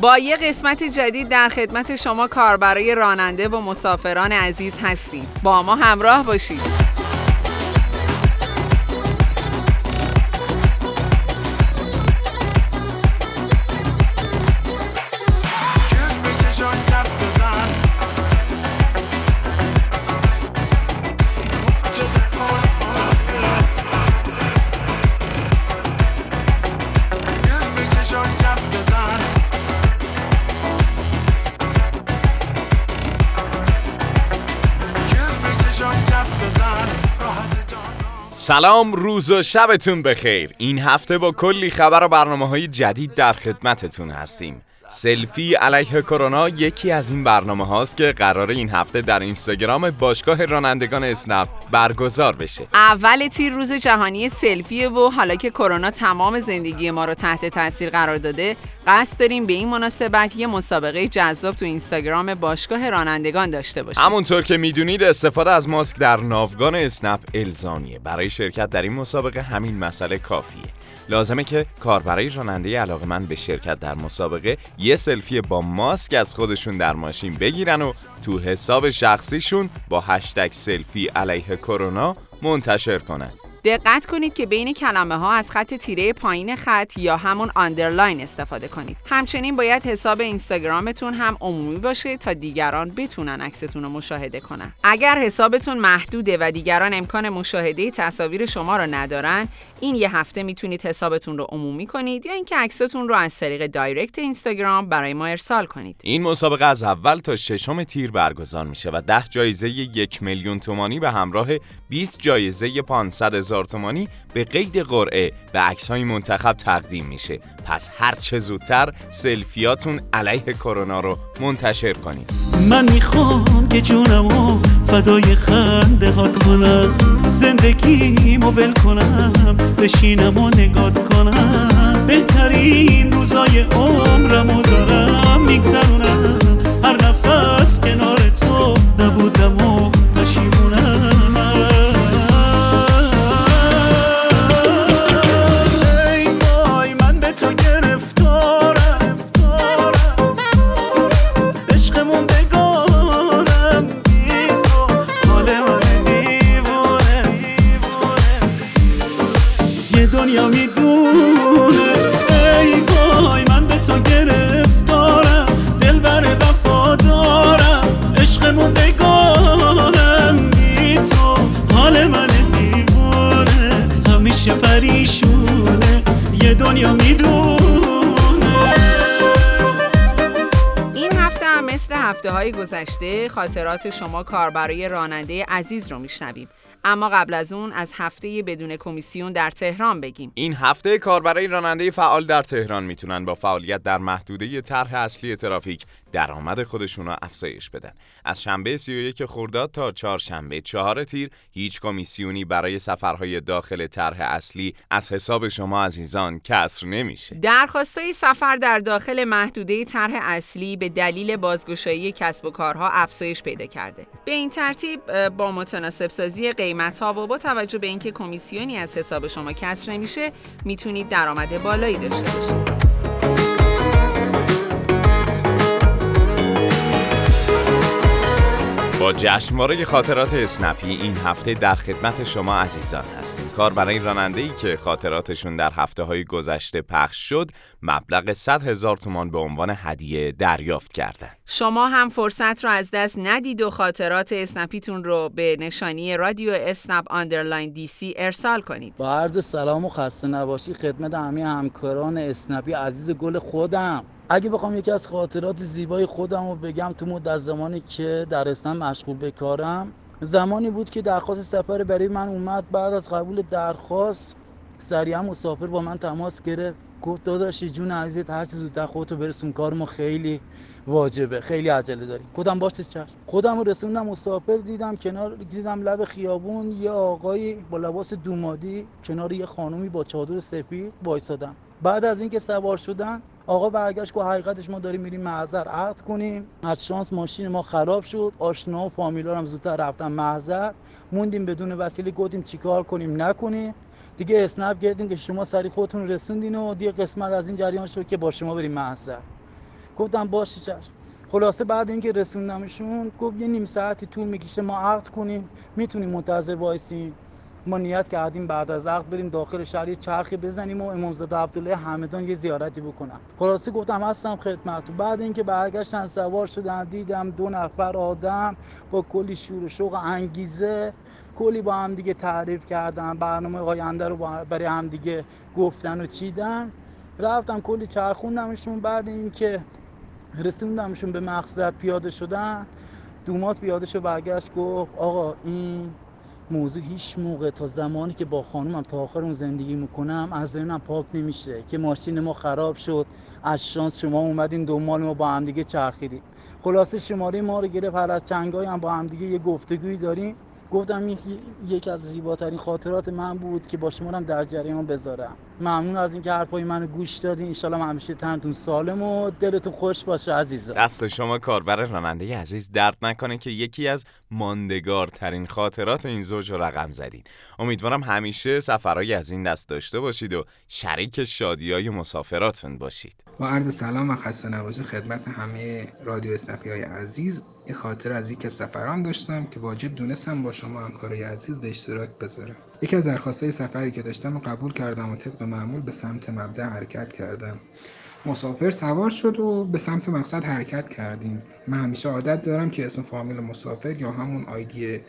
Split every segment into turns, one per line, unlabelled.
با یه قسمت جدید در خدمت شما کاربرای راننده و مسافران عزیز هستیم. با ما همراه باشید.
سلام روز و شبتون بخیر. این هفته با کلی خبر و برنامه های جدید در خدمتتون هستیم. سلفی علیه کرونا یکی از این برنامه هاست که قرار این هفته در اینستاگرام باشگاه رانندگان اسنپ برگزار بشه.
اول تیر روز جهانی سلفیه و حالا که کرونا تمام زندگی ما رو تحت تاثیر قرار داده قصد داریم به این مناسبت یه مسابقه جذاب تو اینستاگرام باشگاه رانندگان داشته باشیم.
همونطور که می‌دونید استفاده از ماسک در ناوگان اسنپ الزامیه. برای شرکت در این مسابقه همین مسئله کافیه. لازمه که کاربرای راننده علاقه‌مند به شرکت در مسابقه یه سلفی با ماسک از خودشون در ماشین بگیرن و تو حساب شخصیشون با هشتگ سلفی علیه کرونا منتشر کنن
دقت کنید که بین کلمه ها از خط تیره پایین خط یا همون underline استفاده کنید. همچنین باید حساب اینستاگرامتون هم عمومی باشه تا دیگران بتونن عکستون رو مشاهده کنن. اگر حسابتون محدوده و دیگران امکان مشاهده تصاویر شما رو ندارن، این یه هفته می‌تونید حسابتون رو عمومی کنید یا اینکه عکستون رو از طریق دایرکت اینستاگرام برای ما ارسال کنید.
این مسابقه از اول تا ششم تیر برگزار میشه و ده جایزه یک میلیون تومانی به همراه 20 جایزه 500 هزار تومانی به قید قرعه به عکس های منتخب تقدیم میشه پس هر چه زودتر سلفیاتون علیه کرونا رو منتشر کنید.
من می‌خوام که جونمو فدای خنده هات کنم. زندگی ول کنم بشینم و نگات کنم. بهترین روزای عمرمو دارم میگذرونم.
هفته های گذشته خاطرات شما کاربرای راننده عزیز رو میشنویم. اما قبل از اون از هفته بدون کمیسیون در تهران بگیم.
این هفته کاربرای راننده فعال در تهران می‌تونن با فعالیت در محدوده طرح اصلی ترافیک درآمد خودشون رو افزایش بدن. از شنبه 31 خرداد تا چهارشنبه چهار تیر هیچ کمیسیونی برای سفرهای داخل طرح اصلی از حساب شما عزیزان کسر نمیشه.
درخواستای سفر در داخل محدوده طرح اصلی به دلیل بازگشایی کسب و کارها افزایش پیدا کرده. به این ترتیب با متناسب سازی قیمت ها و با توجه به اینکه کمیسیونی از حساب شما کسر نمیشه می‌تونید درآمد بالایی داشته باشید.
با جشنواره خاطرات اسنپی این هفته در خدمت شما عزیزان هستیم. کار برای راننده ای که خاطراتشون در هفته های گذشته پخش شد مبلغ 100 هزار تومان به عنوان هدیه دریافت کردن.
شما هم فرصت رو از دست ندید و خاطرات اسنپیتون رو به نشانی رادیو اسنپ underline DC ارسال کنید.
با عرض سلام و خسته نباشید خدمت همه همکاران اسنپی عزیز گل خودم. اگه بخوام یکی از خاطرات زیبای خودم رو بگم تو مدت زمانی که در اسنپ مشغول به کارم زمانی بود که درخواست سفر برای من اومد. بعد از قبول درخواست سریعا مسافر با من تماس گرفت. گفت داداشی جون عزیزت هر چه زودتر خودتو برسون. کار ما خیلی واجبه خیلی عجله داریم. خودم باشه چشم. خودم رسوندم مسافر دیدم کنار دیدم لب خیابون یه آقای با لباس دومادی کنار یه خانومی با چادر سفید وایسادن. بعد از اینکه سوار شدن آقا برگشت که حقیقتش ما داریم میریم محضر عقد کنیم. از شانس ماشین ما خراب شد. آشنا و فامیلا هم زودتر رفتن محضر. موندیم بدون وسیله گفتیم چیکار کنیم نکنیم. دیگه اسنپ کردیم که شما سری خودتون رسوندین و دیگه قسمت از این جریان شد که با شما بریم محضر. گفتم باشه چشم. خلاصه بعد اینکه رسوندمشون گفت یه نیم ساعتی طول می‌کشه ما عقد کنیم. می‌تونیم منتظر وایسیم. ما نیت کردیم بعد از عقد بریم داخل شهر چرخی بزنیم و امامزاده عبدالله همدان یه زیارتی بکنم خلاصه گفتم هستم خدمت بعد اینکه برگشتن سوار شدن دیدم دو نفر آدم با کلی شور و شوق انگیزه کلی با هم دیگه تعریف کردن برنامه آینده رو برای هم دیگه گفتن و چیدن. رفتم کلی چرخوندمشون بعد اینکه رسوندمشون به مقصد پیاده شدن دومات پیاده شد برگشت گفت آقا این موضوع هیچ موقع تا زمانی که با خانومم تا آخر اون زندگی می‌کنم از ذهنم پاک نمیشه که ماشین ما خراب شد. از شانس شما اومدین دو مال ما با هم دیگه چرخیدیم خلاصه شماره ما رو گرفت هر از چنگای هم با هم دیگه یه گفتگویی داریم. گفتم یکی از زیباترین خاطرات من بود که با شما هم در جریان بذارم. ممنون از اینکه حرفای منو گوش دادین. انشالله همیشه تنتون سالم و دلتون خوش باشه عزیزا.
دست شما کاربر راننده عزیز درد نکنه که یکی از ماندگارترین خاطرات این زوج رو رقم زدین. امیدوارم همیشه سفرهای از این دست داشته باشید و شریک شادی های مسافراتون باشید.
با عرض سلام و خسته نباشه خدمت همه رادیو اسنپی های عزیز. یه خاطر از یک سفران داشتم که واجب دونستم با شما همکارای عزیز به اشتراک بذارم. یکی از درخواستای سفری که داشتم و قبول کردم و طبق معمول به سمت مبدع حرکت کردم. مسافر سوار شد و به سمت مقصد حرکت کردیم. من همیشه عادت دارم که اسم فامیل مسافر یا همون آیدی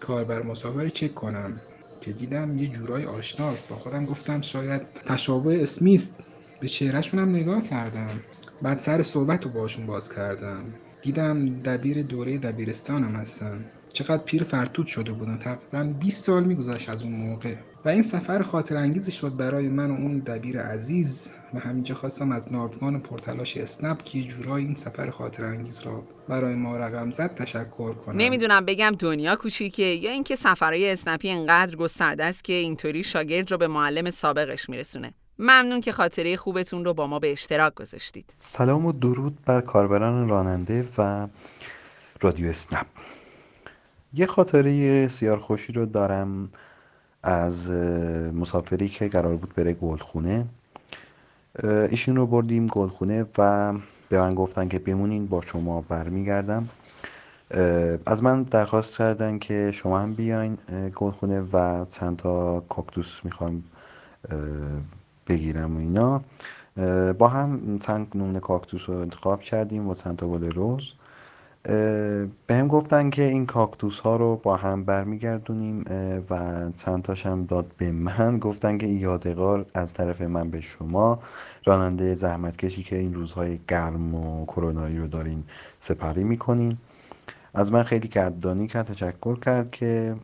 کاربر مسافر چک کنم. که دیدم یه جورای آشناست. با خودم گفتم شاید تشابه اسمی است. به چهرهشون هم نگاه کردم. بعد سر صحبت رو باشون باز کردم. دیدم دبیر دوره دبیرستانم هستن. چقدر پیر فرتود شده بودن. تقریبا 20 سال میگذشت از اون موقع. و این سفر خاطر انگیزی شد برای من و اون دبیر عزیز. و همینجا خواستم از ناوگان پرتلاش اسنپ که جورایی این سفر خاطر انگیز را برای ما رقم زد تشکر کنم.
نمی‌دونم بگم دنیا کوچیکه یا اینکه سفرهای اسنپی انقدر گسترده است که اینطوری شاگرد رو به معلم سابقش میرسونه. ممنون که خاطره خوبتون رو با ما به اشتراک گذاشتید.
سلام و درود بر کاربران راننده و رادیو اسنپ. یه خاطره سیار خوشی رو دارم از مسافری که قرار بود بره گلخونه. ایشون رو بردیم گلخونه و به من گفتن که بمونین با شما برمیگردم. از من درخواست کردن که شما هم بیاین گلخونه و چند تا کاکتوس می‌خوام بگیرم و اینا. با هم چند نمونه کاکتوس رو انتخاب کردیم و چند تا گل روز به هم گفتن که این کاکتوس ها رو با هم برمیگردونیم و چند تاش هم داد به من. گفتن که یادگار از طرف من به شما. راننده زحمتکشی که این روزهای گرم و کرونایی رو دارین سپری می‌کنین. از من خیلی قدردانی کرد تشکر کرد که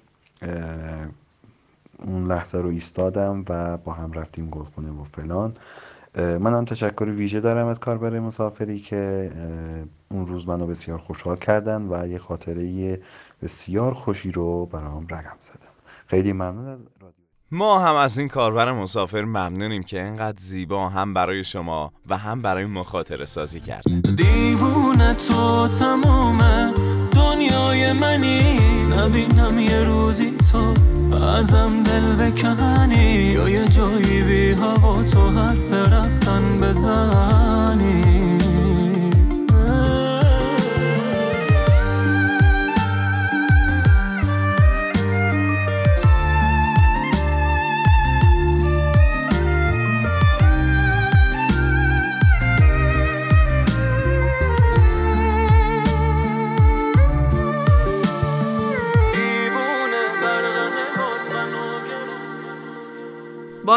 اون لحظه رو ایستادم و با هم رفتیم گلخونه و فلان. من هم تشکر ویژه دارم از کاربر مسافری که اون روز منو بسیار خوشحال کردن و یه خاطره بسیار خوشی رو برام رقم زدن. خیلی ممنون از رادیو.
ما هم از این کاربر مسافر ممنونیم که اینقدر زیبا هم برای شما و هم برای مخاطره سازی کرد.
دیوونه تو تمومه دنیای منی. نبینم یه روزی تو ازم دل بکنی. یا یه جایی بی هوا تو حرف رفتن بزنی.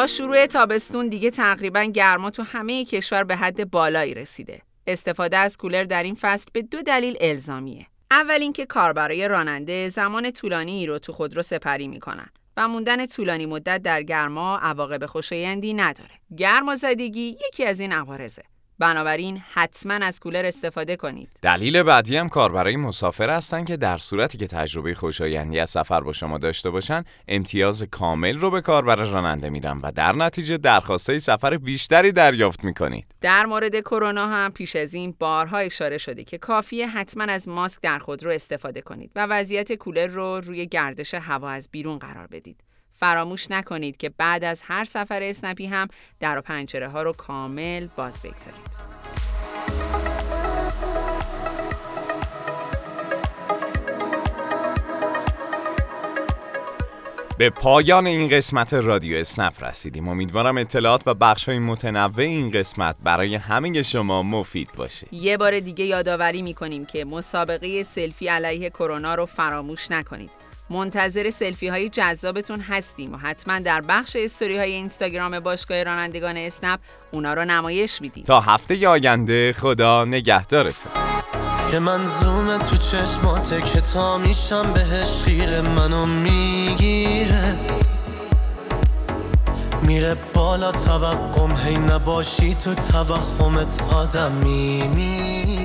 شروع تابستون دیگه تقریبا گرما تو همه کشور به حد بالایی رسیده. استفاده از کولر در این فصل به دو دلیل الزامیه. اول اینکه کاربرای راننده زمان طولانی رو تو خودرو سپری می‌کنن و موندن طولانی مدت در گرما عواقب خوشایندی نداره. گرمازدگی یکی از این عوارضه. بنابراین حتما از کولر استفاده کنید.
دلیل بعدی هم کاربرای مسافر هستن که در صورتی که تجربه خوشایندی از سفر با شما داشته باشن امتیاز کامل رو به کاربر راننده میدن و در نتیجه درخواستای سفر بیشتری دریافت می‌کنید.
در مورد کرونا هم پیش از این بارها اشاره شده که کافیه حتما از ماسک در خود رو استفاده کنید و وضعیت کولر رو روی گردش هوا از بیرون قرار بدید. فراموش نکنید که بعد از هر سفر اسنپی هم در و پنجره ها رو کامل باز بگذارید.
به پایان این قسمت رادیو اسنپ رسیدیم. امیدوارم اطلاعات و بخش های متنوع این قسمت برای همه شما مفید باشه.
یه بار دیگه یادآوری می‌کنیم که مسابقه سلفی علیه کرونا رو فراموش نکنید. منتظر سلفی های جذابتون هستیم و حتما در بخش استوری های اینستاگرام باشگاه رانندگان اسنپ اونا رو نمایش میدیم.
تا هفته آینده خدا نگهدارتون.
یه منظومه تو چشماته که تا میشم بهش خیره منو می‌گیره. میره بالا توقم هی نباشی تو توهمت آدم میمیره